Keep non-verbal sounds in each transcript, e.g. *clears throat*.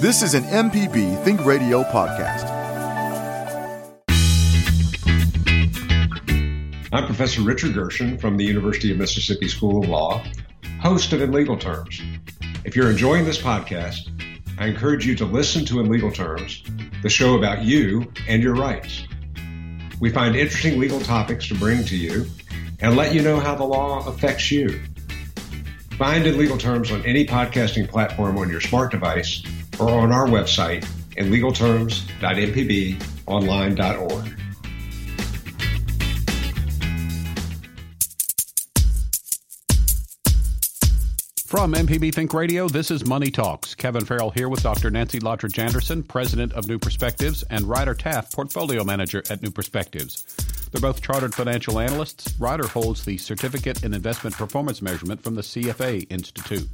This is an MPB Think Radio podcast. I'm Professor Richard Gershon from the University of Mississippi School of Law, host of In Legal Terms. If you're enjoying this podcast, I encourage you to listen to In Legal Terms, the show about you and your rights. We find interesting legal topics to bring to you and let you know how the law affects you. Find In Legal Terms on any podcasting platform on your smart device or on our website, inlegalterms.mpbonline.org. From MPB Think Radio, this is Money Talks. Kevin Farrell here with Dr. Nancy Lottridge Anderson, president of New Perspectives, and Ryder Taft, portfolio manager at New Perspectives. They're both chartered financial analysts. Ryder holds the Certificate in Investment Performance Measurement from the CFA Institute.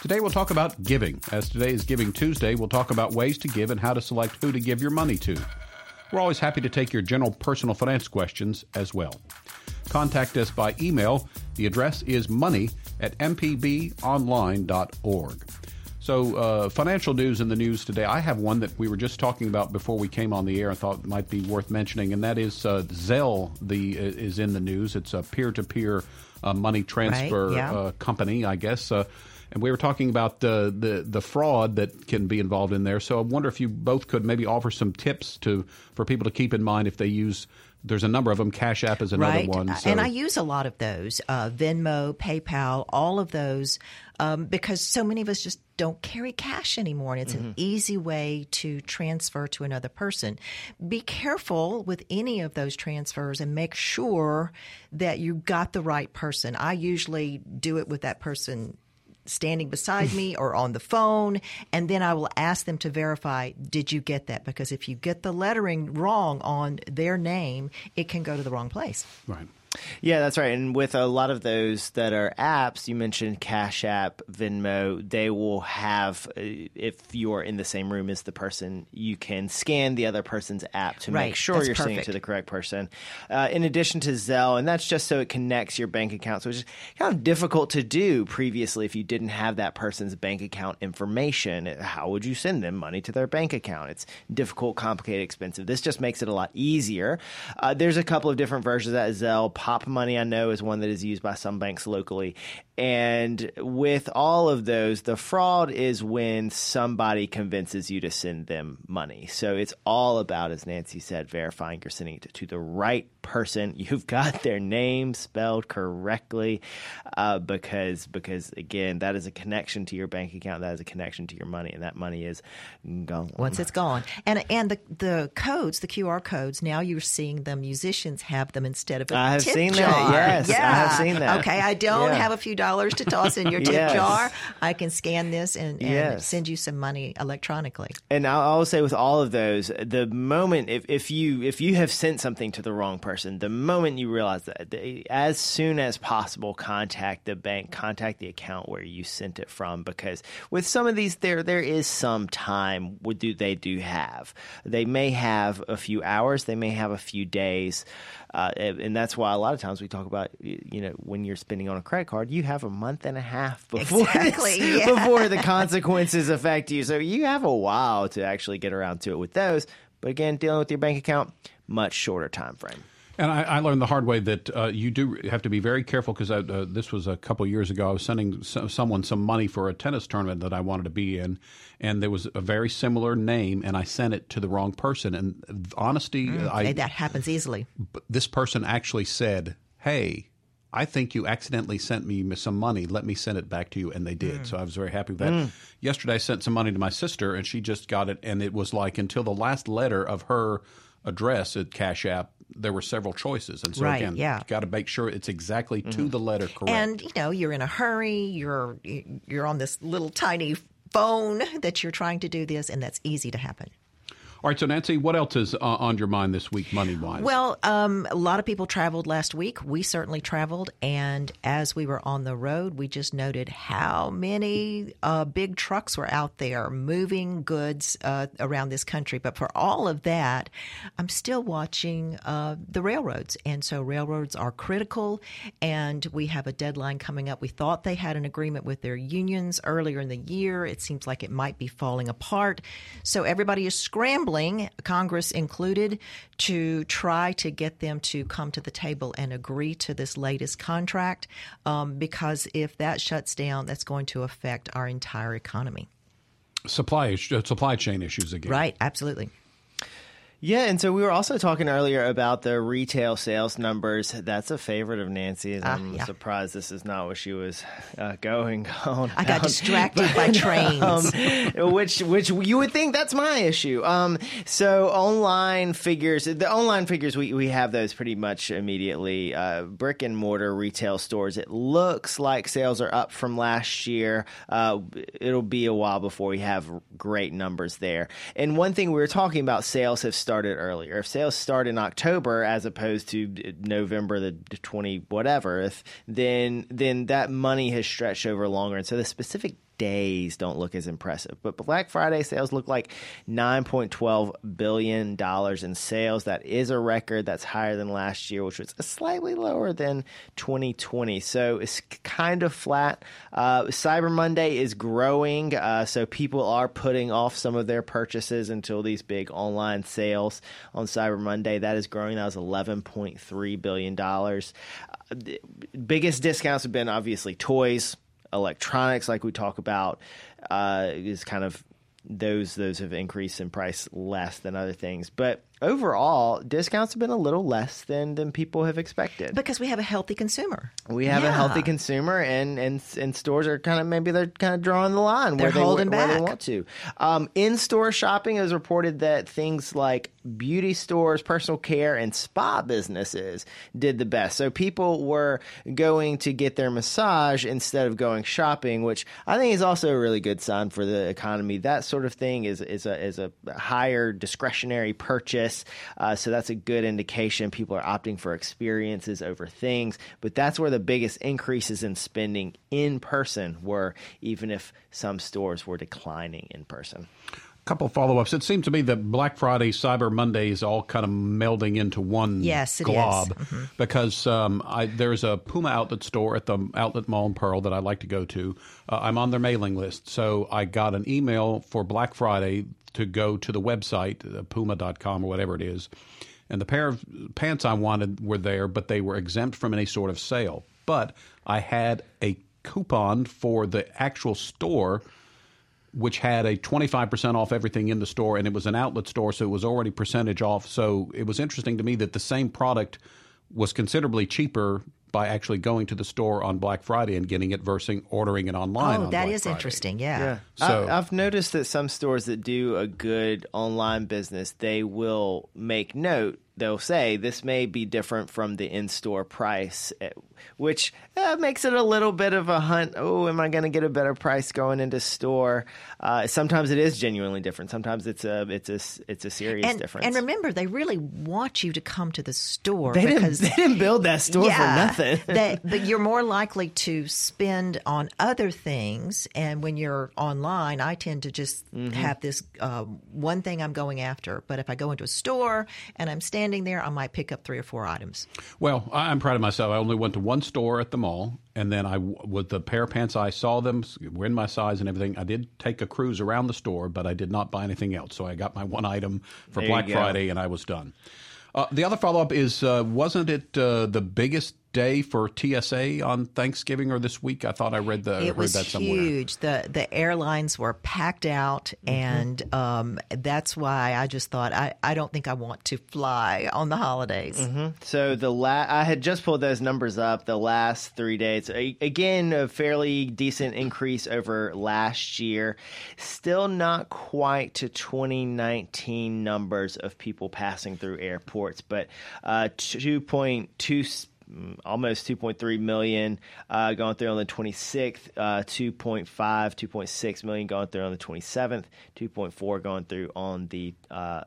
Today we'll talk about giving. As today is Giving Tuesday, we'll talk about ways to give and how to select who to give your money to. We're always happy to take your general personal finance questions as well. Contact us by email. The address is money at mpbonline.org. So, uh, financial news in the news today. I have one that we were just talking about before we came on the air. I thought might be worth mentioning, and that is uh, Zelle. The uh, is in the news. It's a peer-to-peer uh, money transfer Right, yeah. uh, company, I guess. And we were talking about uh, the the fraud that can be involved in there. So I wonder if you both could maybe offer some tips to for people to keep in mind if they use. There's a number of them. Cash App is another right. one. So. And I use a lot of those uh, Venmo, PayPal, all of those um, because so many of us just don't carry cash anymore. And it's Mm-hmm. an easy way to transfer to another person. Be careful with any of those transfers and make sure that you got the right person. I usually do it with that person standing beside *laughs* me or on the phone and then I will ask them to verify did you get that because if you get the lettering wrong on their name it can go to the wrong place. right. Yeah, that's right. And with a lot of those that are apps, you mentioned Cash App, Venmo, they will have, uh, if you're in the same room as the person, you can scan the other person's app to Right. make sure That's you're sending it to the correct person. Uh, in addition to Zelle, and that's just so it connects your bank accounts, which is kind of difficult to do previously if you didn't have that person's bank account information. How would you send them money to their bank account? It's difficult, complicated, expensive. This just makes it a lot easier. Uh, there's a couple of different versions of that. Zelle, Popmoney, I know, is one that is used by some banks locally. And with all of those, the fraud is when somebody convinces you to send them money. So it's all about, as Nancy said, verifying you're sending it to the right person. *laughs* You've got their name spelled correctly, uh, because because again, that is a connection to your bank account. That is a connection to your money, and that money is gone. Once it's gone. And and the the codes, the QR codes, now you're seeing the musicians have them instead of a I have seen that. jar. Yes, I have seen that. Okay, I don't Yeah. have a few dollars to toss in your *laughs* tip Yes. jar. I can scan this and, and Yes. send you some money electronically. And I'll, I'll say with all of those, the moment if, if you if you have sent something to the wrong person, the moment you realize that, they, as soon as possible, contact the bank, contact the account where you sent it from, because with some of these, there there is some time would do they do have. They may have a few hours, they may have a few days, uh, and that's why a lot of times we talk about you know when you're spending on a credit card, you have a month and a half before Exactly, *laughs* yeah. before the consequences affect you. So you have a while to actually get around to it with those. But again, dealing with your bank account, much shorter time frame. And I, I learned the hard way that uh, you do have to be very careful because uh, this was a couple years ago. I was sending so, someone some money for a tennis tournament that I wanted to be in, and there was a very similar name, and I sent it to the wrong person. And honesty, I, that happens easily. but this person actually said, "Hey, I think you accidentally sent me some money. Let me send it back to you." And they did. So I was very happy with that. Yesterday, I sent some money to my sister, and she just got it. And it was like until the last letter of her address at Cash App, there were several choices. And so Right, again, yeah. got to make sure it's exactly to mm-hmm. the letter correct. And you know, you're in a hurry. You're you're on this little tiny phone that you're trying to do this, and that's easy to happen. All right, so Nancy, what else is uh, on your mind this week, money wise? Well, um, a lot of people traveled last week. We certainly traveled, and as we were on the road, we just noted how many uh, big trucks were out there moving goods uh, around this country. But for all of that, I'm still watching uh, the railroads, and so railroads are critical, and we have a deadline coming up. We thought they had an agreement with their unions earlier in the year. It seems like it might be falling apart. So everybody is scrambling, Congress included, to try to get them to come to the table and agree to this latest contract. Um, because if that shuts down, that's going to affect our entire economy. supply uh, supply chain issues again. Right, absolutely. Yeah, and so we were also talking earlier about the retail sales numbers. That's a favorite of Nancy's. Ah, I'm yeah. surprised this is not what she was uh, going *laughs* on. I got distracted by trains. um, *laughs* which which you would think that's my issue. Um, so online figures, the online figures we, we have those pretty much immediately. Uh, brick and mortar retail stores. It looks like sales are up from last year. Uh, it'll be a while before we have great numbers there. And one thing we were talking about, sales have started earlier. If sales start in October as opposed to uh, November the twenty whatever, if then then that money has stretched over longer, and so the specific days don't look as impressive. But Black Friday sales look like $9.12 billion in sales. That is a record. That's higher than last year, which was slightly lower than 2020. So it's kind of flat. Uh, Cyber Monday is growing. Uh, so people are putting off some of their purchases until these big online sales on Cyber Monday. That is growing. That was $11.3 billion. Uh, biggest discounts have been obviously toys electronics, like we talk about, uh, is kind of those those have increased in price less than other things. But overall, discounts have been a little less than than people have expected. Because we have a healthy consumer. we have a healthy consumer, and and and stores are kind of maybe they're kind of drawing the line where They're they holding where they want to. Um, in store shopping has reported that things like beauty stores, personal care, and spa businesses did the best. So people were going to get their massage instead of going shopping, which I think is also a really good sign for the economy. That sort of thing is is a is a higher discretionary purchase, uh, so that's a good indication. People are opting for experiences over things, but that's where the biggest increases in spending in person were, even if some stores were declining in person. Couple follow ups. It seems to me that Black Friday, Cyber Monday is all kind of melding into one Yes, it is. glob Mhm. because um, I, there's a Puma outlet store at the Outlet Mall in Pearl that I like to go to. Uh, I'm on their mailing list, so I got an email for Black Friday to go to the website, uh, puma.com or whatever it is. And the pair of pants I wanted were there, but they were exempt from any sort of sale. But I had a coupon for the actual store which had a 25% off everything in the store and it was an outlet store so it was already percentage off so it was interesting to me that the same product was considerably cheaper by actually going to the store on Black Friday and getting it versus ordering it online Oh, on that Black is Friday. interesting. Yeah. So- I, I've noticed that some stores that do a good online business, they will make note. They'll say this may be different from the in-store price, eh, which uh, makes it a little bit of a hunt. Oh, am I going to get a better price going into store? Uh, sometimes it is genuinely different. Sometimes it's a it's a it's a serious And, difference. and remember, they really want you to come to the store they didn't because they didn't build that store for nothing. *laughs* that, but you're more likely to spend on other things. And when you're online, I tend to just Mm-hmm. have this uh, one thing I'm going after. But if I go into a store and I'm standing there, I might pick up three or four items. Well, I- I'm proud of myself. I only went to one store at the mall, and then I, with the pair of pants, I saw them were in my size and everything. I did take a cruise around the store, but I did not buy anything else. So I got my one item for There Black. Friday, and I was done. Uh, the other follow up is uh, wasn't it uh, the biggest day for TSA on Thanksgiving or this week? I thought I read the it heard was that somewhere. huge. The the airlines were packed out, Mm-hmm. and um, that's why I just thought I, I don't think I want to fly on the holidays. Mm-hmm. So the la- I had just pulled those numbers up. The last three days, a- again, a fairly decent increase over last year. Still not quite to 2019 numbers of people passing through airports, but uh, 2.2 mm, almost 2.3 million uh, going through on the 26th, uh, 2.5, 2.6 million going through on the 27th, 2.4 going through on the uh,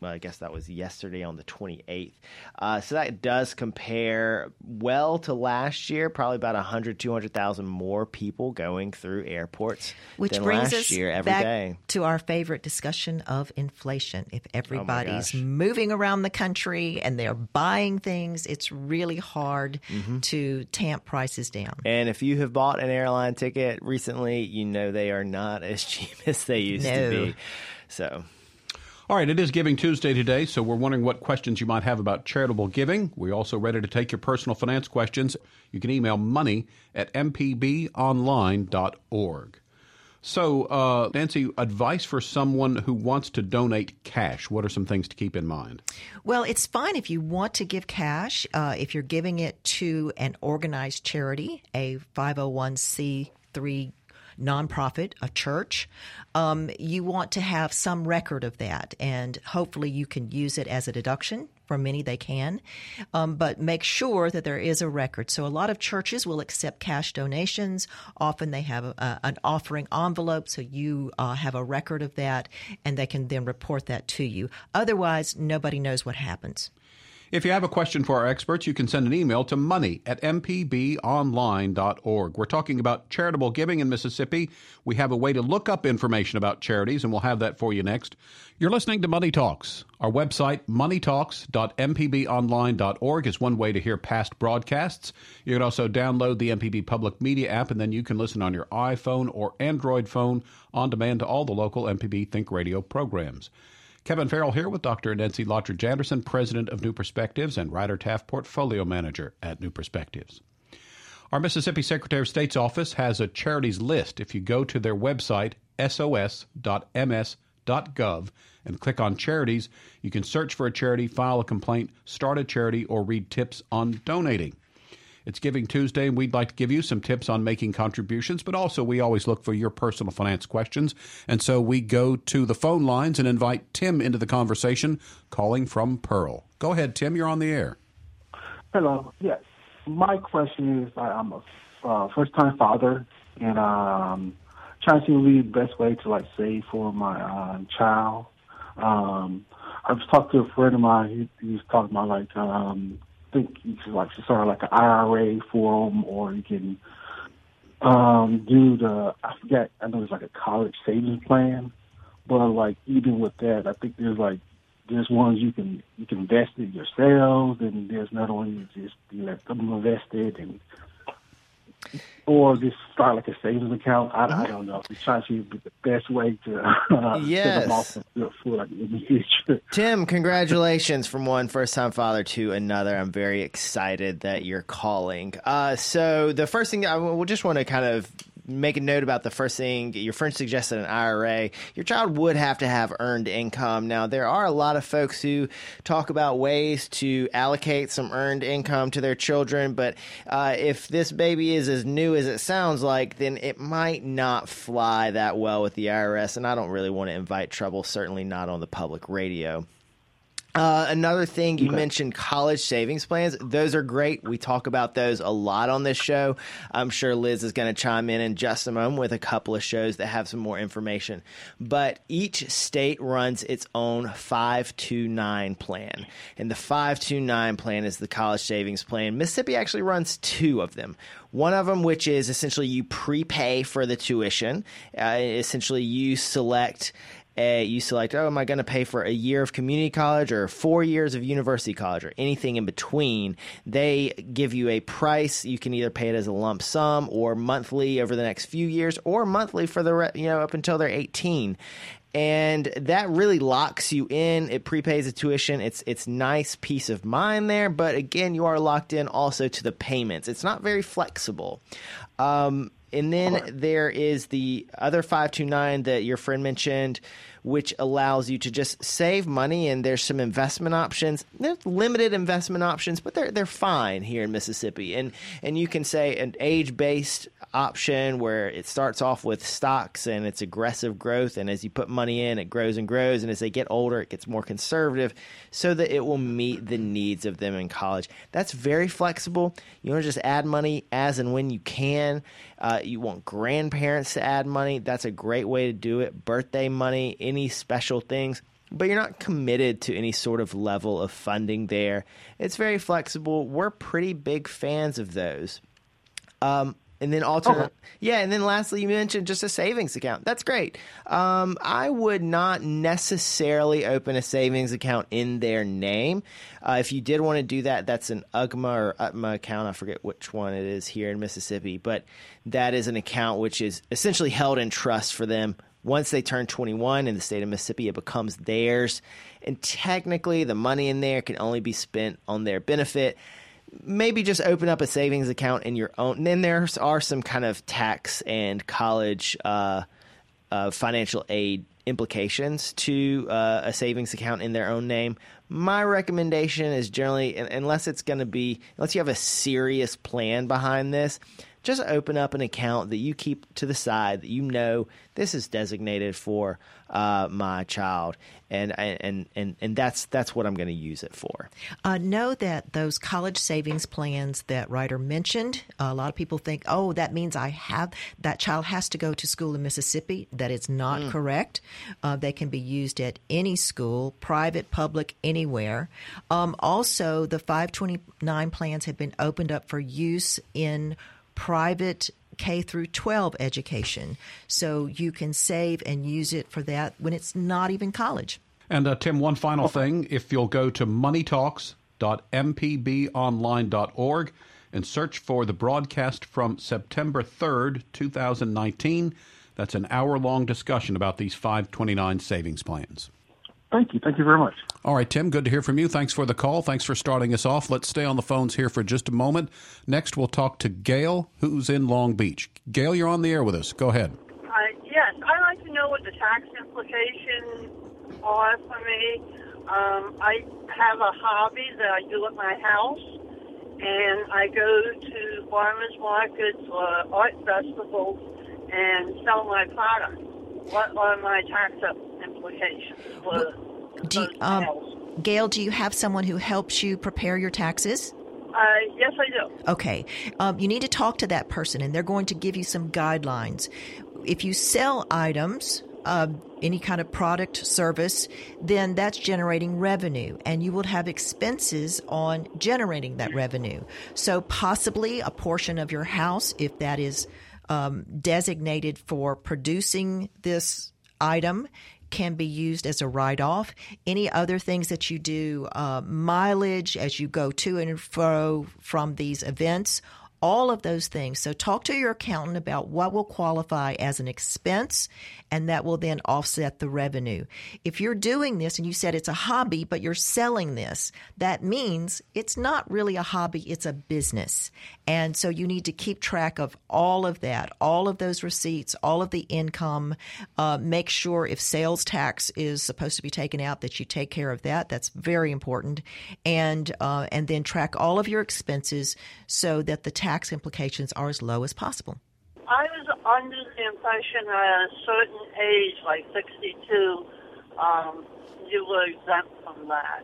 well, I guess that was yesterday on the 28th. Uh, so that does compare well to last year, probably about 100, 200,000 more people going through airports Which than brings last us year every back day. to our favorite discussion of inflation. If everybody's gosh. moving around the country and they're buying things, it's really hard Mm-hmm. to tamp prices down. And if you have bought an airline ticket recently, you know they are not *laughs* as cheap as they used No. to be. So All right, it is Giving Tuesday today, so we're wondering what questions you might have about charitable giving. We're also ready to take your personal finance questions. You can email money at mpbonline.org. So, uh, Nancy, advice for someone who wants to donate cash. What are some things to keep in mind? Well, it's fine if you want to give cash, uh, if you're giving it to an organized charity, a 501c3 nonprofit, a church. Um, you want to have some record of that, and hopefully you can use it as a deduction. For many, they can, um, but make sure that there is a record. So, a lot of churches will accept cash donations. Often, they have a, an offering envelope, so you uh, have a record of that, and they can then report that to you. Otherwise, nobody knows what happens. If you have a question for our experts, you can send an email to money at mpbonline.org. We're talking about charitable giving in Mississippi. We have a way to look up information about charities, and we'll have that for you next. You're listening to Money Talks. Our website, moneytalks.mpbonline.org, is one way to hear past broadcasts. You can also download the MPB Public Media app, and then you can listen on your iPhone or Android phone on demand to all the local MPB Think Radio programs. Kevin Farrell here with Dr. Nancy Lottridge Anderson, President of New Perspectives and Ryder Taft Portfolio Manager at New Perspectives. Our Mississippi Secretary of State's office has a charities list. If you go to their website, sos.ms.gov, and click on charities, you can search for a charity, file a complaint, start a charity, or read tips on donating. It's Giving Tuesday, and we'd like to give you some tips on making contributions, but also we always look for your personal finance questions. And so we go to the phone lines and invite Tim into the conversation, calling from Pearl. Go ahead, Tim, you're on the air. Hello. Yes. My question is I'm a uh, first time father and um trying to see the best way to like save for my uh, child. Um I was talking to a friend of mine, he, he was talking about like um think you should like of like an IRA for them or you can um do the I forget I know it's like a college savings plan. But like even with that I think there's like there's ones you can you can invest in yourselves, and there's not only just you let them invest it, and or just start like a savings account. I, I don't know. Just trying to see the best way to *laughs* uh, Yes. set them off for, for like in the future. *laughs* Tim, congratulations from one first time father to another. I'm very excited that you're calling. Uh, so, the first thing I will just want to kind of make a note about the first thing your friend suggested an IRA. Your child would have to have earned income. Now, there are a lot of folks who talk about ways to allocate some earned income to their children, but uh, if this baby is as new as it sounds like, then it might not fly that well with the IRS, and I don't really want to invite trouble, certainly not on the public radio. Uh, another thing you mentioned college savings plans. Those are great. We talk about those a lot on this show. I'm sure Liz is going to chime in in just a moment with a couple of shows that have some more information. But each state runs its own 529 plan. And the 529 plan is the college savings plan. Mississippi actually runs two of them. One of them, which is essentially you prepay for the tuition. Uh, essentially, you select uh, you select, oh, am I going to pay for a year of community college or four years of university college or anything in between? They give you a price. You can either pay it as a lump sum or monthly over the next few years or monthly for the, re- you know, up until they're 18. And that really locks you in. It prepays the tuition. It's it's nice peace of mind there, but again, you are locked in also to the payments. It's not very flexible. Um, and then there is the other 529 that your friend mentioned, which allows you to just save money. And there's some investment options. There's limited investment options, but they're they're fine here in Mississippi. And and you can say an age based option where it starts off with stocks and it's aggressive growth. And as you put money in, it grows and grows. And as they get older, it gets more conservative so that it will meet the needs of them in college. That's very flexible. You want to just add money as and when you can. Uh, you want grandparents to add money. That's a great way to do it. Birthday money, any special things but you're not committed to any sort of level of funding there. It's very flexible. We're pretty big fans of those. Um, and then alternate, okay. yeah, and then lastly, you mentioned just a savings account. That's great. Um, I would not necessarily open a savings account in their name. Uh, if you did want to do that, that's an UGMA or UTMA account. I forget which one it is here in Mississippi, but that is an account which is essentially held in trust for them. Once they turn 21 in the state of Mississippi, it becomes theirs. And technically, the money in there can only be spent on their benefit maybe just open up a savings account in your own. And then there are some kind of tax and college uh, uh, financial aid implications to uh, a savings account in their own name. My recommendation is generally, unless it's going to be, unless you have a serious plan behind this, just open up an account that you keep to the side that you know this is designated for uh, my child, and and and and that's that's what I'm going to use it for. Uh, know that those college savings plans that Ryder mentioned, a lot of people think, oh, that means I have that child has to go to school in Mississippi. That is not mm. correct. Uh, they can be used at any school, private, public, anywhere. Um, also, the 529 plans have been opened up for use in private K through 12 education. So you can save and use it for that when it's not even college. And uh, Tim, one final thing. If you'll go to moneytalks.mpbonline.org and search for the broadcast from September 3rd, 2019, that's an hour long discussion about these 529 savings plans. Thank you. Thank you very much. All right, Tim, good to hear from you. Thanks for the call. Thanks for starting us off. Let's stay on the phones here for just a moment. Next, we'll talk to Gail, who's in Long Beach. Gail, you're on the air with us. Go ahead. Uh, yes, I'd like to know what the tax implications are for me. Um, I have a hobby that I do at my house, and I go to farmers markets or art festivals and sell my products. What are my tax implications for do you, um, Gail, do you have someone who helps you prepare your taxes? Uh, yes, I do. Okay. Um, you need to talk to that person, and they're going to give you some guidelines. If you sell items, uh, any kind of product, service, then that's generating revenue, and you will have expenses on generating that revenue. So, possibly a portion of your house, if that is um, designated for producing this item, can be used as a write off. Any other things that you do, uh, mileage as you go to and fro from these events, all of those things. So talk to your accountant about what will qualify as an expense and that will then offset the revenue. If you're doing this and you said it's a hobby, but you're selling this, that means it's not really a hobby, it's a business. And so you need to keep track of all of that, all of those receipts, all of the income. Uh, make sure if sales tax is supposed to be taken out, that you take care of that. That's very important. And, uh, and then track all of your expenses so that the tax implications are as low as possible. I was under the impression at a certain age, like 62, um, you were exempt from that.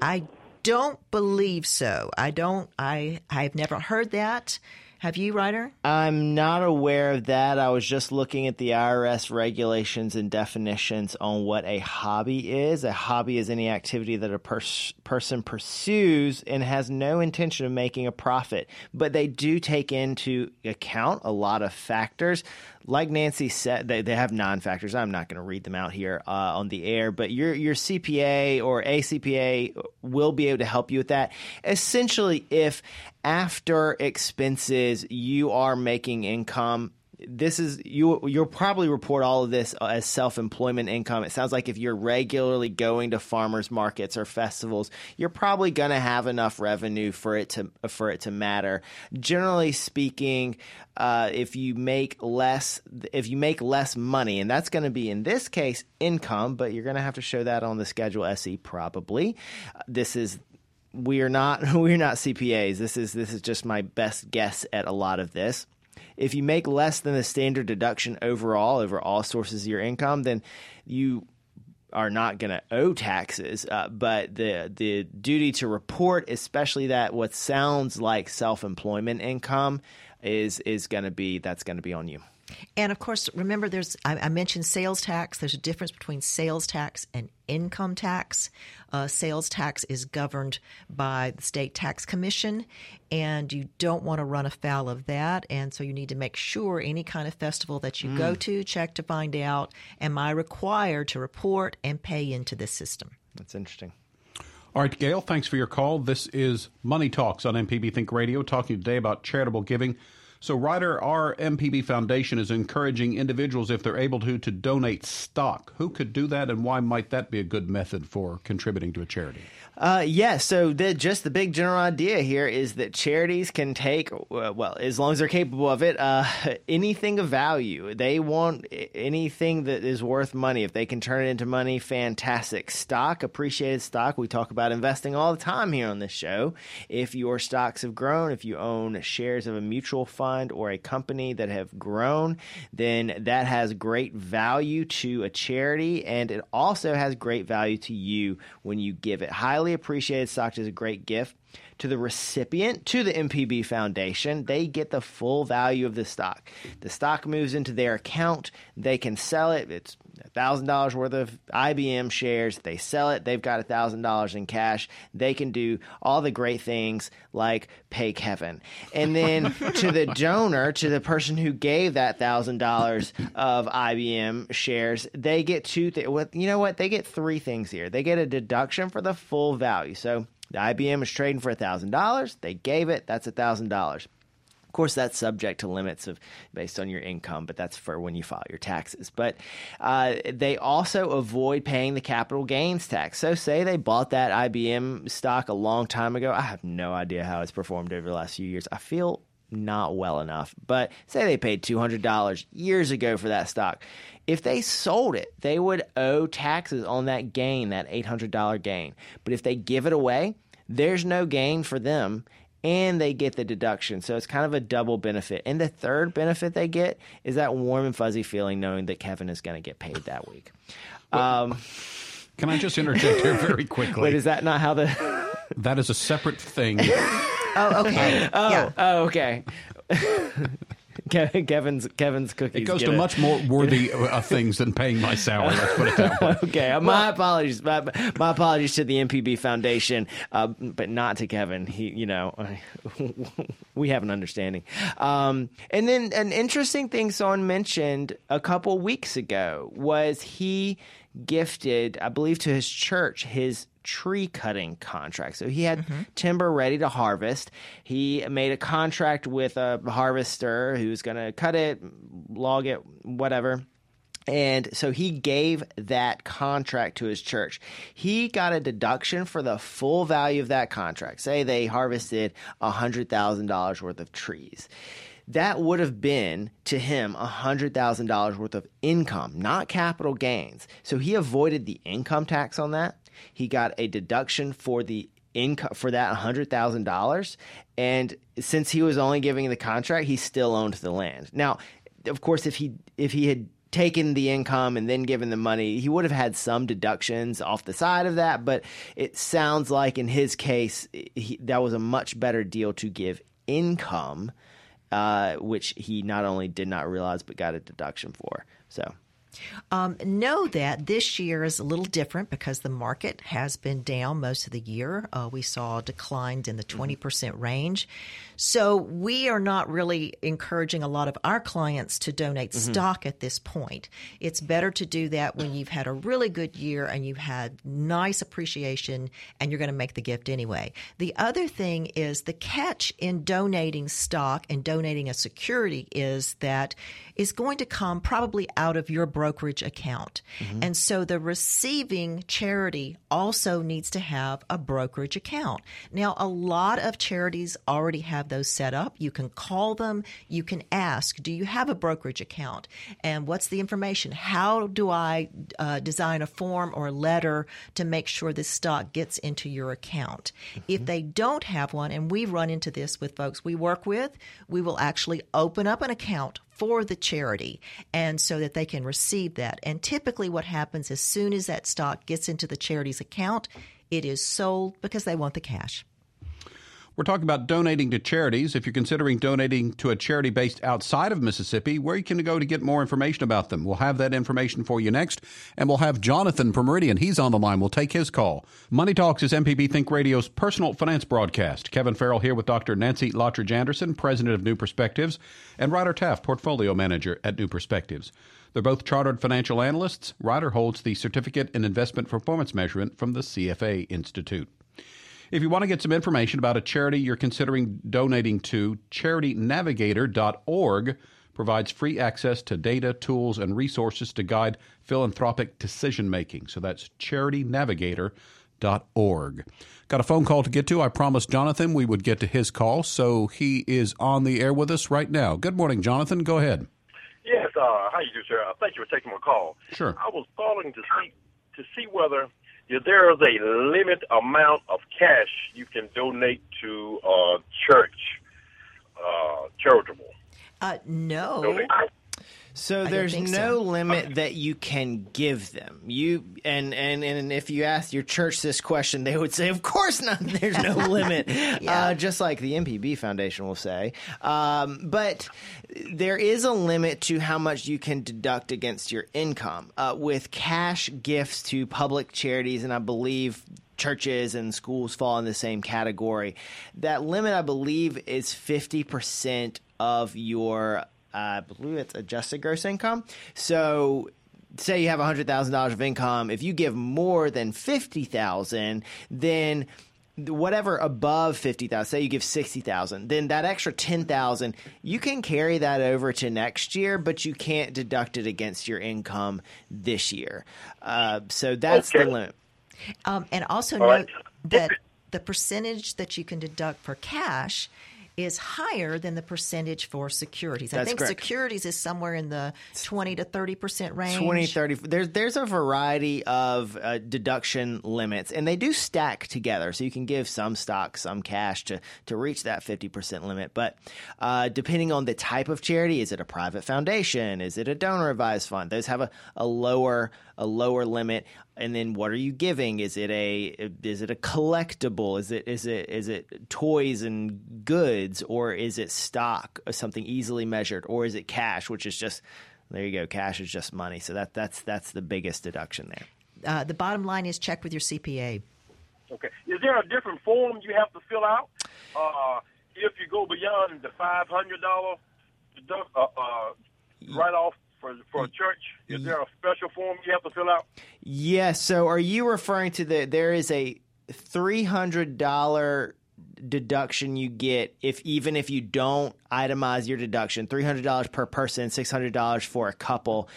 I don't believe so. I don't. I I've never heard that. Have you, Ryder? I'm not aware of that. I was just looking at the IRS regulations and definitions on what a hobby is. A hobby is any activity that a pers- person pursues and has no intention of making a profit. But they do take into account a lot of factors like Nancy said, they, they have non factors. I'm not going to read them out here uh, on the air, but your your CPA or ACPA will be able to help you with that. Essentially, if after expenses you are making income this is you you'll probably report all of this as self-employment income. It sounds like if you're regularly going to farmers markets or festivals you're probably going to have enough revenue for it to for it to matter. Generally speaking uh, if you make less if you make less money and that's going to be in this case income but you're going to have to show that on the schedule SE probably. This is we are not *laughs* we're not CPAs this is this is just my best guess at a lot of this if you make less than the standard deduction overall over all sources of your income, then you are not going to owe taxes, uh, but the the duty to report, especially that what sounds like self employment income, is is going to be that's going to be on you. And of course, remember, there's I, I, mentioned sales tax. There's a difference between sales tax and income tax. Uh, sales tax is governed by the state tax commission, and you don't want to run afoul of that. And so you need to make sure any kind of festival that you mm. go to, check to find out: Am I required to report and pay into this system? That's interesting. All right, Gail, thanks for your call. This is Money Talks on MPB Think Radio, talking today about charitable giving. So, Ryder, our MPB Foundation is encouraging individuals, if they're able to, to donate stock. Who could do that, and why might that be a good method for contributing to a charity? Uh, yeah, so the, just the big general idea here is that charities can take, well, as long as they're capable of it, uh, *laughs* anything of value. They want anything that is worth money. If they can turn it into money, fantastic. Stock, appreciated stock, we talk about investing all the time here on this show. If your stocks have grown, if you own shares of a mutual fund or a company that have grown, then that has great value to a charity and it also has great value to you when you give it. Highly highly appreciated stock is a great gift to the recipient, to the MPB Foundation. They get the full value of the stock. The stock moves into their account. They can sell it. It's $1,000 worth of IBM shares. They sell it. They've got $1,000 in cash. They can do all the great things like pay Kevin. And then *laughs* to the donor, to the person who gave that $1,000 of IBM shares, they get two things. You know what? They get three things here. They get a deduction for the full value. So the IBM is trading for $1,000. They gave it. That's $1,000. Of course, that's subject to limits of based on your income, but that's for when you file your taxes. But uh, they also avoid paying the capital gains tax. So, say they bought that IBM stock a long time ago. I have no idea how it's performed over the last few years. I feel not well enough. But say they paid $200 years ago for that stock. If they sold it, they would owe taxes on that gain, that $800 gain. But if they give it away, there's no gain for them and they get the deduction. So it's kind of a double benefit. And the third benefit they get is that warm and fuzzy feeling knowing that Kevin is going to get paid that week. Um, Can I just interject here *laughs* very quickly? Wait, is that not how the. that is a separate thing. *laughs* oh, okay. oh, yeah. oh, okay. *laughs* Kevin's Kevin's cookies. It goes to much more worthy *laughs* uh, things than paying my salary. Let's put it that way. okay, uh, my apologies. My, my, apologies to the MPB Foundation, uh, but not to Kevin. He, you know, *laughs* we have an understanding. Um, and then an interesting thing someone mentioned a couple weeks ago was he gifted, I believe, to his church his tree cutting contract. So he had mm-hmm. timber ready to harvest. He made a contract with a harvester who's going to cut it, log it, whatever. And so he gave that contract to his church. He got a deduction for the full value of that contract. Say they harvested $100,000 worth of trees that would have been to him $100,000 worth of income, not capital gains. So he avoided the income tax on that. He got a deduction for the income for that $100,000 and since he was only giving the contract, he still owned the land. Now, of course if he if he had taken the income and then given the money, he would have had some deductions off the side of that. But it sounds like in his case, he, that was a much better deal to give income uh, which he not only did not realize but got a deduction for. So um, know that this year is a little different because the market has been down most of the year. Uh, we saw declines in the 20% mm-hmm. range. So we are not really encouraging a lot of our clients to donate mm-hmm. stock at this point. It's better to do that when you've had a really good year and you've had nice appreciation and you're going to make the gift anyway. The other thing is the catch in donating stock and donating a security is that it's going to come probably out of your brokerage account. And so the receiving charity also needs to have a brokerage account. Now, a lot of charities already have those set up. You can call them, you can ask, Do you have a brokerage account? And what's the information? How do I uh, design a form or a letter to make sure this stock gets into your account? If they don't have one, and we run into this with folks we work with, we will actually open up an account for the charity and so that they can receive that. And typically what happens as soon as that stock gets into the charity's account, it is sold because they want the cash. We're talking about donating to charities. If you're considering donating to a charity based outside of Mississippi, where you can go to get more information about them. We'll have that information for you next, and we'll have Jonathan from Meridian. He's on the line. We'll take his call. Money Talks is MPB Think Radio's personal finance broadcast. Kevin Farrell here with Dr. Nancy Lottridge Anderson, president of New Perspectives, and Ryder Taft, portfolio manager at New Perspectives. They're both chartered financial analysts. Ryder holds the Certificate in Investment Performance Measurement from the CFA Institute. If you want to get some information about a charity you're considering donating to, charitynavigator.org provides free access to data, tools, and resources to guide philanthropic decision making. So that's charitynavigator.org. Got a phone call to get to. I promised Jonathan we would get to his call, so he is on the air with us right now. Good morning, Jonathan. Go ahead. Yes, uh, how you do, sir? Uh, thank you for taking my call. Sure. I was calling to see to see whether there is a limit amount of cash you can donate to uh, church, uh, charitable. Uh, no. Donate. So don't there's no so. limit that you can give them. You and and and if you ask your church this question, they would say, "Of course not. *laughs* There's no *laughs* limit." uh, just like the MPB Foundation will say. Um, but there is a limit to how much you can deduct against your income uh, with cash gifts to public charities, and I believe churches and schools fall in the same category. That limit, I believe, is fifty percent of your I believe it's adjusted gross income. So say you have $100,000 of income, if you give more than 50,000, then whatever above 50,000, say you give 60,000, then that extra 10,000, you can carry that over to next year, but you can't deduct it against your income this year. Uh, so that's Okay. the limit. Um, and also All note right. that the percentage that you can deduct for cash is higher than the percentage for securities. I think correct. securities is somewhere in the 20 to 30% range. 20 30 there's there's a variety of uh, deduction limits and they do stack together so you can give some stock some cash to to reach that 50% limit but uh, depending on the type of charity is it a private foundation is it a donor advised fund those have a, a lower a lower limit and then what are you giving? Is it a is it a collectible? Is it is it is it toys and goods? Or is it stock or something easily measured? Or is it cash which is just there you go cash is just money. So that that's that's the biggest deduction there. Uh, the bottom line is check with your CPA. Okay. Is there a different form you have to fill out? Uh, if you go beyond the five hundred dollar deduct uh, uh, write off for for a church? Is there a special form you have to fill out? yes so are you referring to the there is a $300 deduction you get if even if you don't itemize your deduction $300 per person $600 for a couple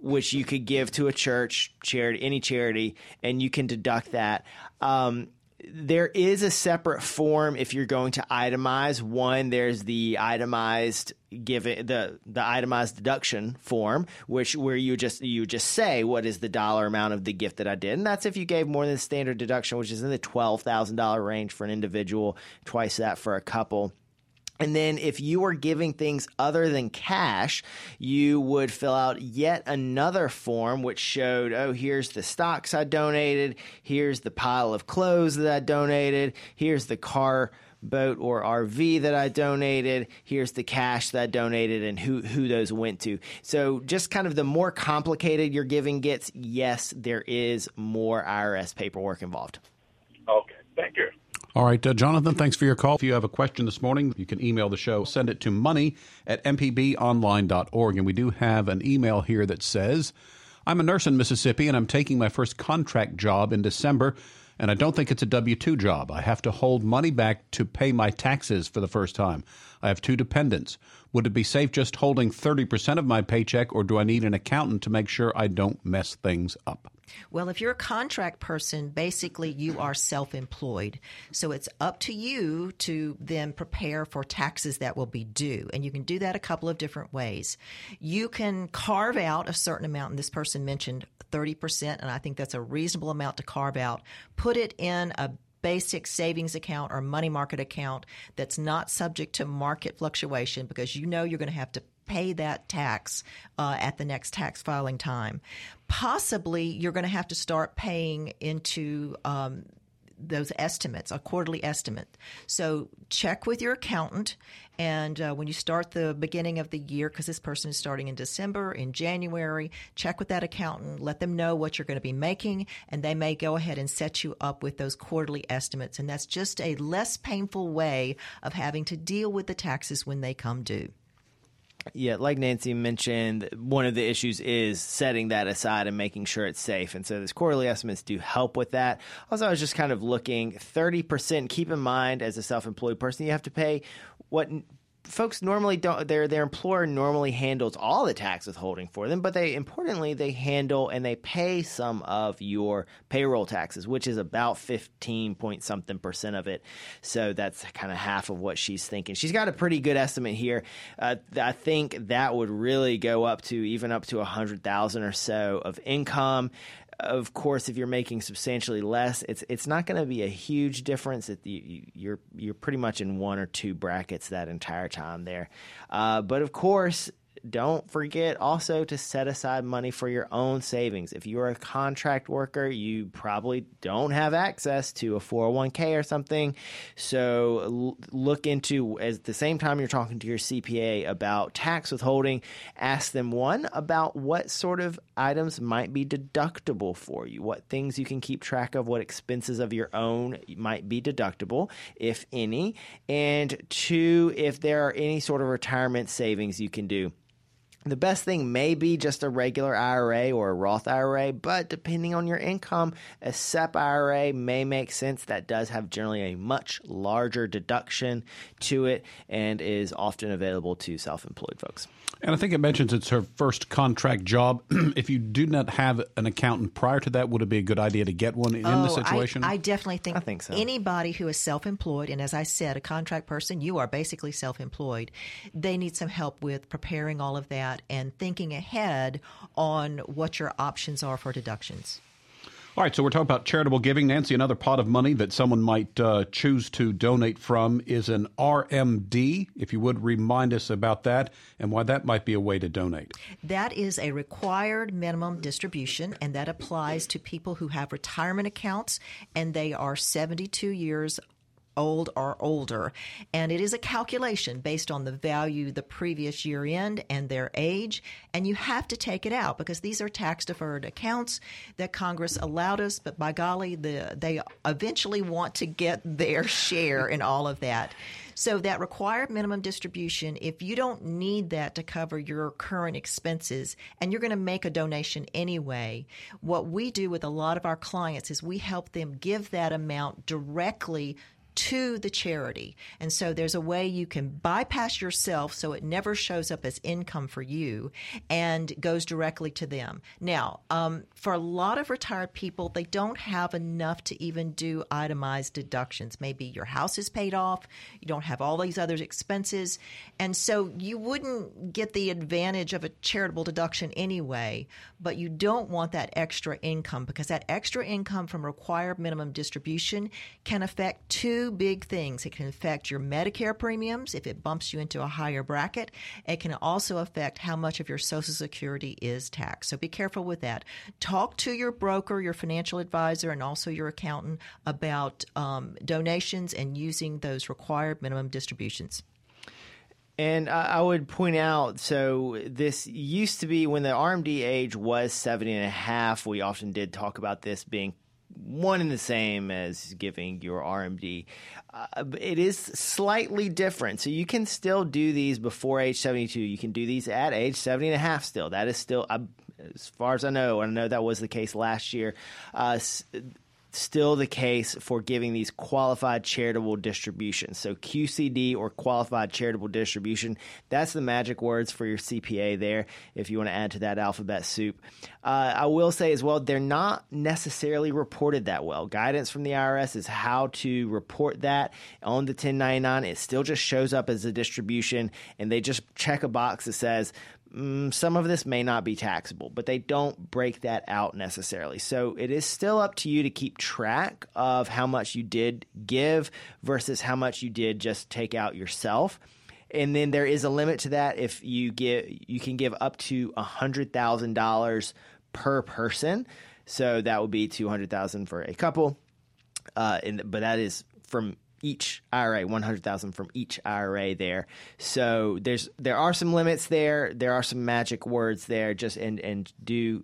which you could give to a church charity any charity and you can deduct that um, there is a separate form if you're going to itemize. One there's the itemized give it the the itemized deduction form which where you just you just say what is the dollar amount of the gift that I did. And that's if you gave more than the standard deduction which is in the $12,000 range for an individual twice that for a couple and then if you were giving things other than cash, you would fill out yet another form which showed, oh, here's the stocks I donated, here's the pile of clothes that I donated, here's the car boat or RV that I donated, here's the cash that I donated and who who those went to. So just kind of the more complicated your giving gets, yes, there is more IRS paperwork involved. Okay. Thank you. All right, uh, Jonathan, thanks for your call. If you have a question this morning, you can email the show. Send it to money at mpbonline.org. And we do have an email here that says, I'm a nurse in Mississippi and I'm taking my first contract job in December, and I don't think it's a W 2 job. I have to hold money back to pay my taxes for the first time. I have two dependents. Would it be safe just holding 30% of my paycheck, or do I need an accountant to make sure I don't mess things up? Well, if you're a contract person, basically you are self employed. So it's up to you to then prepare for taxes that will be due. And you can do that a couple of different ways. You can carve out a certain amount, and this person mentioned 30%, and I think that's a reasonable amount to carve out. Put it in a basic savings account or money market account that's not subject to market fluctuation because you know you're going to have to pay that tax uh, at the next tax filing time. Possibly you're going to have to start paying into um, those estimates, a quarterly estimate. So check with your accountant, and uh, when you start the beginning of the year, because this person is starting in December, in January, check with that accountant, let them know what you're going to be making, and they may go ahead and set you up with those quarterly estimates. And that's just a less painful way of having to deal with the taxes when they come due. Yeah, like Nancy mentioned, one of the issues is setting that aside and making sure it's safe. And so these quarterly estimates do help with that. Also, I was just kind of looking 30%. Keep in mind, as a self employed person, you have to pay what folks normally don't their their employer normally handles all the tax withholding for them but they importantly they handle and they pay some of your payroll taxes which is about 15 point something percent of it. So that's kind of half of what she's thinking. She's got a pretty good estimate here. Uh, i think that would really go up to even up to a hundred thousand or so of income of course, if you're making substantially less, it's it's not going to be a huge difference. It, you, you're you're pretty much in one or two brackets that entire time there. Uh, but of course, don't forget also to set aside money for your own savings. If you're a contract worker, you probably don't have access to a 401k or something. So look into at the same time you're talking to your CPA about tax withholding, ask them one about what sort of items might be deductible for you, what things you can keep track of, what expenses of your own might be deductible, if any, and two, if there are any sort of retirement savings you can do the best thing may be just a regular IRA or a Roth IRA, but depending on your income, a SEP IRA may make sense. That does have generally a much larger deduction to it and is often available to self employed folks. And I think it mentions it's her first contract job. *clears throat* if you do not have an accountant prior to that, would it be a good idea to get one in oh, the situation? I, I definitely think, I think so. anybody who is self employed, and as I said, a contract person, you are basically self employed, they need some help with preparing all of that and thinking ahead on what your options are for deductions. All right, so we're talking about charitable giving. Nancy, another pot of money that someone might uh, choose to donate from is an RMD. If you would remind us about that and why that might be a way to donate. That is a required minimum distribution, and that applies to people who have retirement accounts and they are 72 years old or older. And it is a calculation based on the value the previous year end and their age. And you have to take it out because these are tax deferred accounts that Congress allowed us. But by golly, the, they eventually want to get their *laughs* share in all of that. So that required minimum distribution, if you don't need that to cover your current expenses and you're going to make a donation anyway, what we do with a lot of our clients is we help them give that amount directly to the charity. And so there's a way you can bypass yourself so it never shows up as income for you and goes directly to them. Now, um, for a lot of retired people, they don't have enough to even do itemized deductions. Maybe your house is paid off, you don't have all these other expenses, and so you wouldn't get the advantage of a charitable deduction anyway, but you don't want that extra income because that extra income from required minimum distribution can affect two two big things. It can affect your Medicare premiums if it bumps you into a higher bracket. It can also affect how much of your Social Security is taxed. So be careful with that. Talk to your broker, your financial advisor, and also your accountant about um, donations and using those required minimum distributions. And I would point out, so this used to be when the RMD age was 70 and a half, we often did talk about this being one and the same as giving your RMD. Uh, it is slightly different. So you can still do these before age 72. You can do these at age 70 and a half still. That is still, as far as I know, and I know that was the case last year. Uh, still the case for giving these qualified charitable distributions. So QCD or qualified charitable distribution, that's the magic words for your CPA there if you want to add to that alphabet soup. Uh, I will say as well, they're not necessarily reported that well. Guidance from the IRS is how to report that on the 1099. It still just shows up as a distribution and they just check a box that says mm, some of this may not be taxable, but they don't break that out necessarily. So it is still up to you to keep track of how much you did give versus how much you did just take out yourself. And then there is a limit to that. If you give, you can give up to hundred thousand dollars per person. So that would be two hundred thousand for a couple. Uh, and, but that is from each IRA, 100,000 from each IRA there. So there's there are some limits there. There are some magic words there just and and do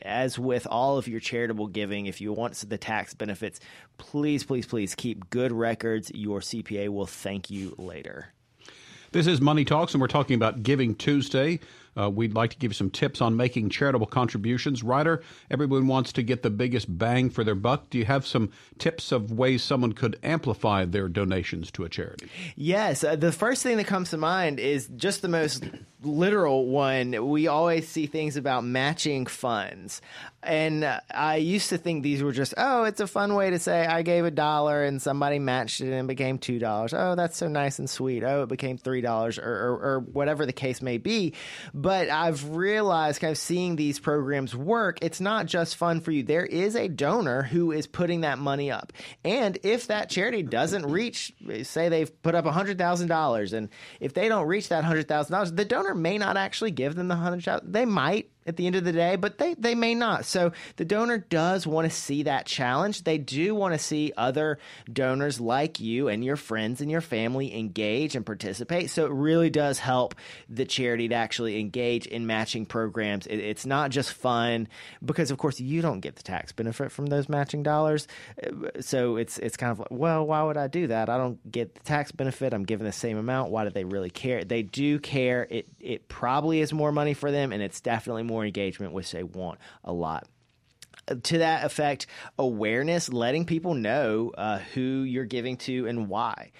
as with all of your charitable giving if you want the tax benefits, please please please keep good records. Your CPA will thank you later. This is Money Talks, and we're talking about Giving Tuesday. Uh, we'd like to give you some tips on making charitable contributions. Ryder, everyone wants to get the biggest bang for their buck. Do you have some tips of ways someone could amplify their donations to a charity? Yes. Uh, the first thing that comes to mind is just the most literal one. We always see things about matching funds. And uh, I used to think these were just, oh, it's a fun way to say I gave a dollar and somebody matched it and it became $2. Oh, that's so nice and sweet. Oh, it became $3 or, or, or whatever the case may be. But I've realized kind of seeing these programs work, it's not just fun for you. There is a donor who is putting that money up. And if that charity doesn't reach, say they've put up $100,000 and if they don't reach that $100,000, the donor may not actually give them the 100000 They might at the end of the day, but they, they may not. So the donor does want to see that challenge. They do want to see other donors like you and your friends and your family engage and participate. So it really does help the charity to actually engage in matching programs. It, it's not just fun because, of course, you don't get the tax benefit from those matching dollars. So it's it's kind of like, well, why would I do that? I don't get the tax benefit. I'm giving the same amount. Why do they really care? They do care. It it probably is more money for them, and it's definitely more more engagement, which they want a lot to that effect, awareness, letting people know uh, who you're giving to and why.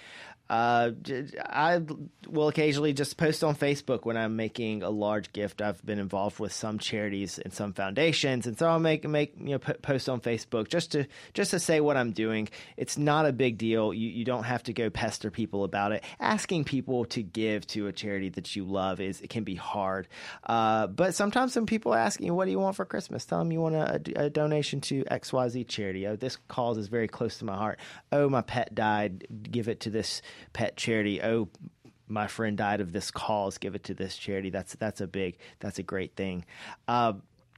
Uh, I will occasionally just post on Facebook when I'm making a large gift. I've been involved with some charities and some foundations, and so I'll make make you know post on Facebook just to just to say what I'm doing. It's not a big deal. You you don't have to go pester people about it. Asking people to give to a charity that you love is it can be hard. Uh, but sometimes when people ask you, "What do you want for Christmas?" Tell them you want a, a donation to X Y Z charity. Oh, this cause is very close to my heart. Oh, my pet died. Give it to this pet charity. Oh, my friend died of this cause. Give it to this charity. That's that's a big. That's a great thing. Uh,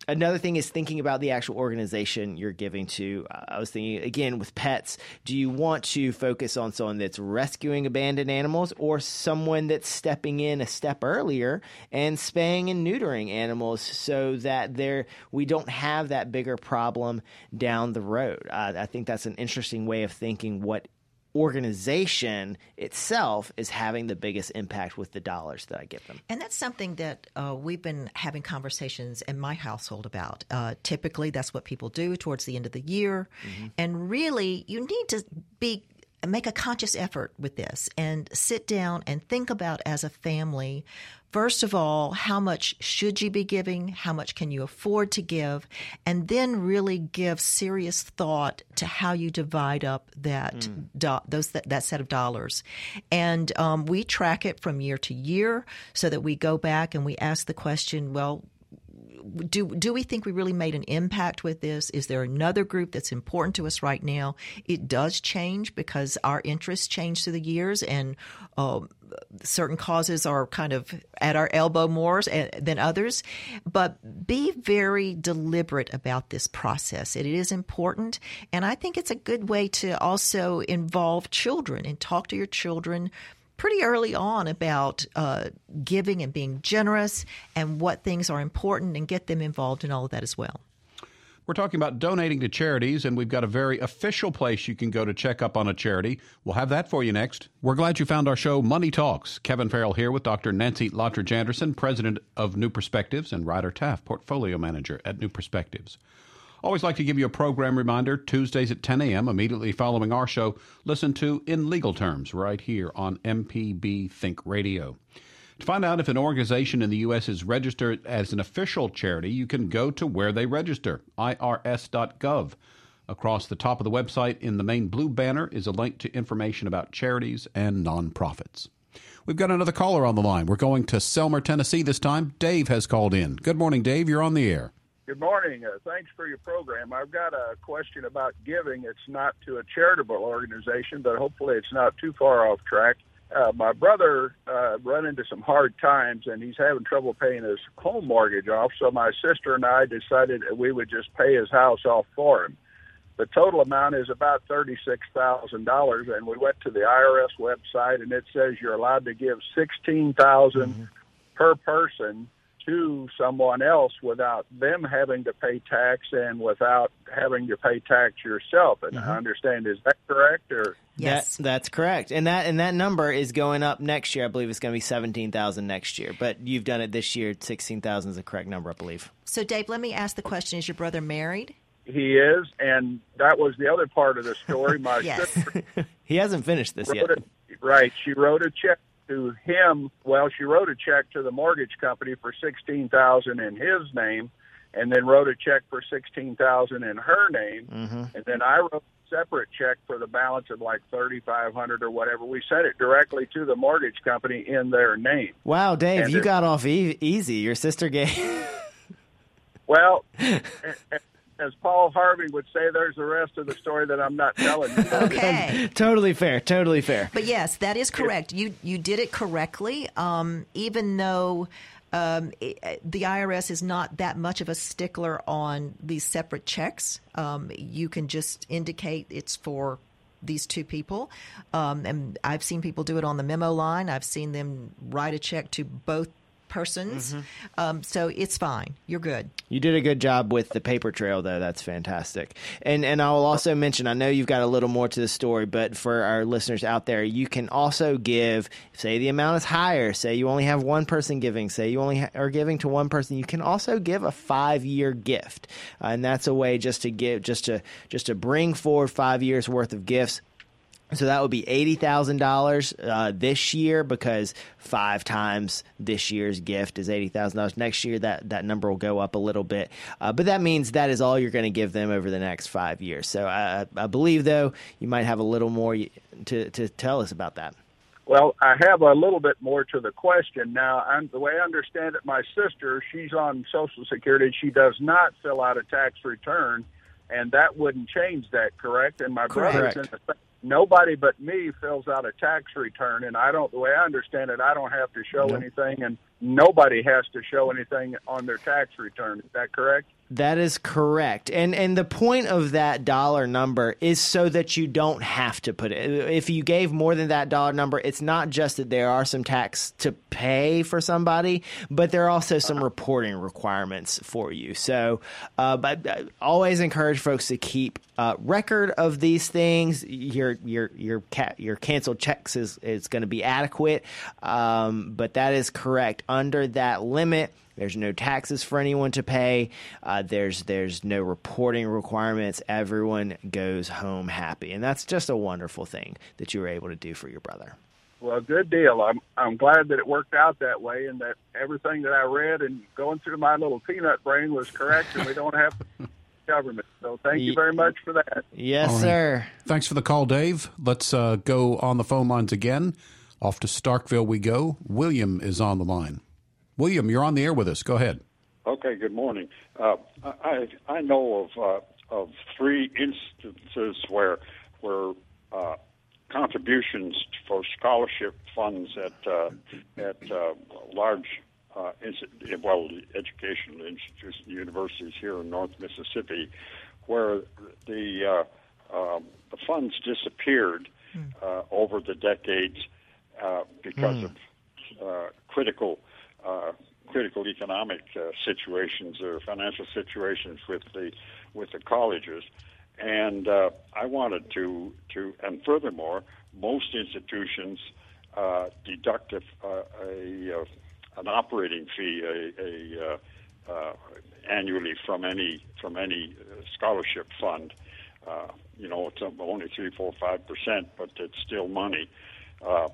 another thing is thinking about the actual organization you're giving to. I was thinking again with pets, do you want to focus on someone that's rescuing abandoned animals or someone that's stepping in a step earlier and spaying and neutering animals so that there we don't have that bigger problem down the road? I think that's an interesting way of thinking what organization itself is having the biggest impact with the dollars that I give them. And that's something that uh, we've been having conversations in my household about. Uh, typically, that's what people do towards the end of the year. Mm-hmm. And really, you need to be make a conscious effort with this and sit down and think about as a family First of all, how much should you be giving? How much can you afford to give? And then really give serious thought to how you divide up that mm. do, those that, that, set of dollars. And um, we track it from year to year so that we go back and we ask the question, well, do do we think we really made an impact with this? Is there another group that's important to us right now? It does change because our interests change through the years, and um, certain causes are kind of at our elbow more than others. But be very deliberate about this process. It is important, and I think it's a good way to also involve children and talk to your children pretty early on about uh, giving and being generous and what things are important and get them involved in all of that as well. We're talking about donating to charities, and we've got a very official place you can go to check up on a charity. We'll have that for you next. We're glad you found our show, Money Talks. Kevin Farrell here with Dr. Nancy Lottridge Anderson, president of New Perspectives, and Ryder Taff, portfolio manager at New Perspectives. Always like to give you a program reminder Tuesdays at 10 a.m., immediately following our show. Listen to In Legal Terms right here on MPB Think Radio. To find out if an organization in the U.S. is registered as an official charity, you can go to where they register, irs.gov. Across the top of the website in the main blue banner is a link to information about charities and nonprofits. We've got another caller on the line. We're going to Selmer, Tennessee this time. Dave has called in. Good morning, Dave. You're on the air. Good morning. Uh, thanks for your program. I've got a question about giving. It's not to a charitable organization, but hopefully it's not too far off track. Uh, my brother uh, run into some hard times, and he's having trouble paying his home mortgage off. So my sister and I decided that we would just pay his house off for him. The total amount is about thirty-six thousand dollars, and we went to the IRS website, and it says you're allowed to give sixteen thousand mm-hmm. per person to someone else without them having to pay tax and without having to pay tax yourself. And mm-hmm. I understand is that correct or Yes, that, that's correct. And that and that number is going up next year. I believe it's going to be seventeen thousand next year. But you've done it this year. Sixteen thousand is the correct number, I believe. So, Dave, let me ask the question: Is your brother married? He is, and that was the other part of the story. My *laughs* yes. sister, *laughs* he hasn't finished this yet. A, right, she wrote a check to him. Well, she wrote a check to the mortgage company for sixteen thousand in his name, and then wrote a check for sixteen thousand in her name, mm-hmm. and then I wrote a separate check for the balance of like thirty five hundred or whatever. We sent it directly to the mortgage company in their name. Wow, Dave, and you it, got off e- easy. Your sister gave. well. *laughs* as Paul Harvey would say, there's the rest of the story that I'm not telling you. *laughs* okay. *laughs* totally fair. Totally fair. But yes, that is correct. You you did it correctly. Um, even though. Um, it, the IRS is not that much of a stickler on these separate checks. Um, you can just indicate it's for these two people. Um, and I've seen people do it on the memo line. I've seen them write a check to both persons. Mm-hmm. Um, so it's fine. You're good. You did a good job with the paper trail, though. That's fantastic. And and I will also mention. I know you've got a little more to the story, but for our listeners out there, you can also give. Say the amount is higher. Say you only have one person giving. Say you only ha- are giving to one person. You can also give a five year gift, uh, and that's a way just to give, just to just to bring forward five years worth of gifts so that would be eighty thousand uh, dollars this year because five times this year's gift is eighty thousand dollars. Next year that that number will go up a little bit, uh, but that means that is all you're going to give them over the next five years. So I, I believe though you might have a little more to to tell us about that. Well, I have a little bit more to the question now. I'm, the way I understand it, my sister, she's on Social Security. She does not fill out a tax return, and that wouldn't change that, correct? And my correct. brother's in the nobody but me fills out a tax return and i don't the way i understand it i don't have to show anything and nobody has to show anything on their tax return. Is that correct that is correct. And and the point of that dollar number is so that you don't have to put it. If you gave more than that dollar number, it's not just that there are some tax to pay for somebody, but there are also some reporting requirements for you. So, uh, but I uh, always encourage folks to keep uh, record of these things. Your your your ca- your canceled checks is is going to be adequate, um, but that is correct under that limit there's no taxes for anyone to pay. Uh, there's there's no reporting requirements. Everyone goes home happy, and that's just a wonderful thing that you were able to do for your brother. Well, good deal. I'm I'm glad that it worked out that way, and that everything that I read and going through my little peanut brain was correct, and we don't have *laughs* government. So thank you very much for that. Yes, right. sir. Thanks for the call, Dave. Let's uh, go on the phone lines again. Off to Starkville we go. William is on the line. William, you're on the air with us. Go ahead. Okay. Good morning. Uh, I I know of uh, of three instances where where uh, contributions for scholarship funds at uh, at uh, large uh, well educational institutions, universities here in North Mississippi, where the um, the funds disappeared mm. over the decades because mm. of critical uh, critical economic uh, situations or financial situations with the with the colleges, and uh, I wanted to to and furthermore, most institutions uh, deduct a, a, a uh, an operating fee, a, a uh, annually from any from any uh, scholarship fund. Uh, you know, it's only three, four, five percent, but it's still money. Uh,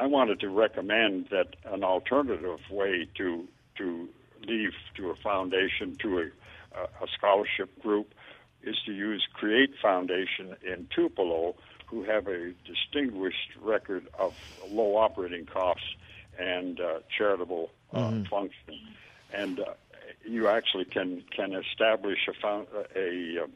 I wanted to recommend that an alternative way to to leave to a foundation to a, a scholarship group is to use Create Foundation in Tupelo, who have a distinguished record of low operating costs and uh, charitable uh, mm-hmm. function. And uh, you actually can can establish a found, a, a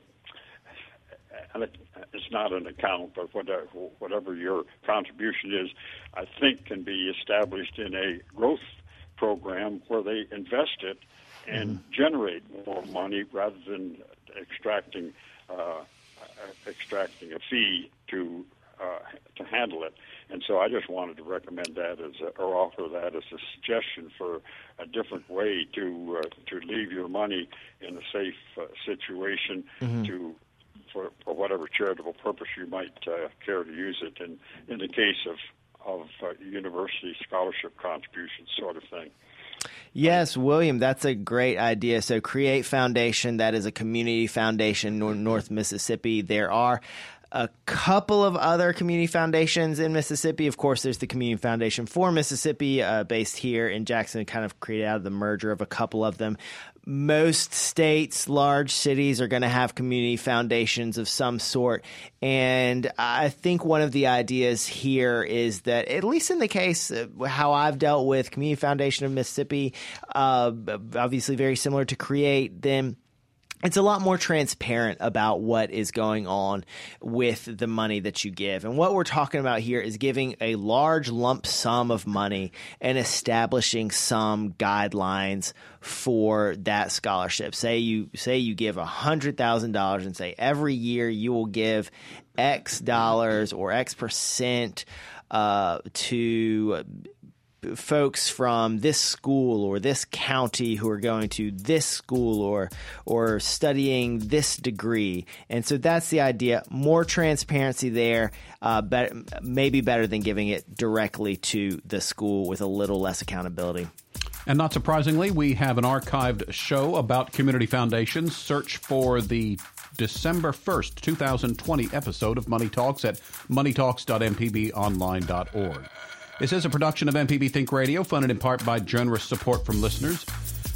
it's not an account, but whatever, whatever your contribution is, I think can be established in a growth program where they invest it and mm-hmm. generate more money rather than extracting uh, extracting a fee to uh, to handle it. And so I just wanted to recommend that as a, or offer that as a suggestion for a different way to uh, to leave your money in a safe uh, situation mm-hmm. to for, for whatever charitable purpose you might uh, care to use it. And in the case of of uh, university scholarship contributions, sort of thing. Yes, William, that's a great idea. So, Create Foundation, that is a community foundation in North Mississippi. There are a couple of other community foundations in Mississippi. Of course, there's the Community Foundation for Mississippi, uh, based here in Jackson, kind of created out of the merger of a couple of them. Most states, large cities are going to have community foundations of some sort. And I think one of the ideas here is that, at least in the case how I've dealt with Community Foundation of Mississippi, uh, obviously very similar to Create, then it's a lot more transparent about what is going on with the money that you give. And what we're talking about here is giving a large lump sum of money and establishing some guidelines for that scholarship. Say you say you give $100,000 and say every year you will give X dollars or X percent uh, to folks from this school or this county who are going to this school or or studying this degree and so that's the idea more transparency there uh, but maybe better than giving it directly to the school with a little less accountability and not surprisingly, we have an archived show about community foundations. Search for the December 1st, 2020 episode of Money Talks at moneytalks.mpbonline.org. This is a production of MPB Think Radio, funded in part by generous support from listeners.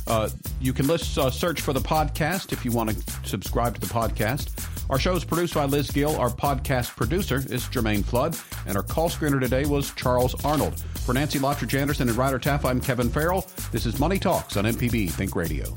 Uh, you can list, uh, search for the podcast if you want to subscribe to the podcast. Our show is produced by Liz Gill. Our podcast producer is Jermaine Flood. And our call screener today was Charles Arnold. For Nancy Lottridge Anderson and Ryder Taff, I'm Kevin Farrell. This is Money Talks on MPB Think Radio.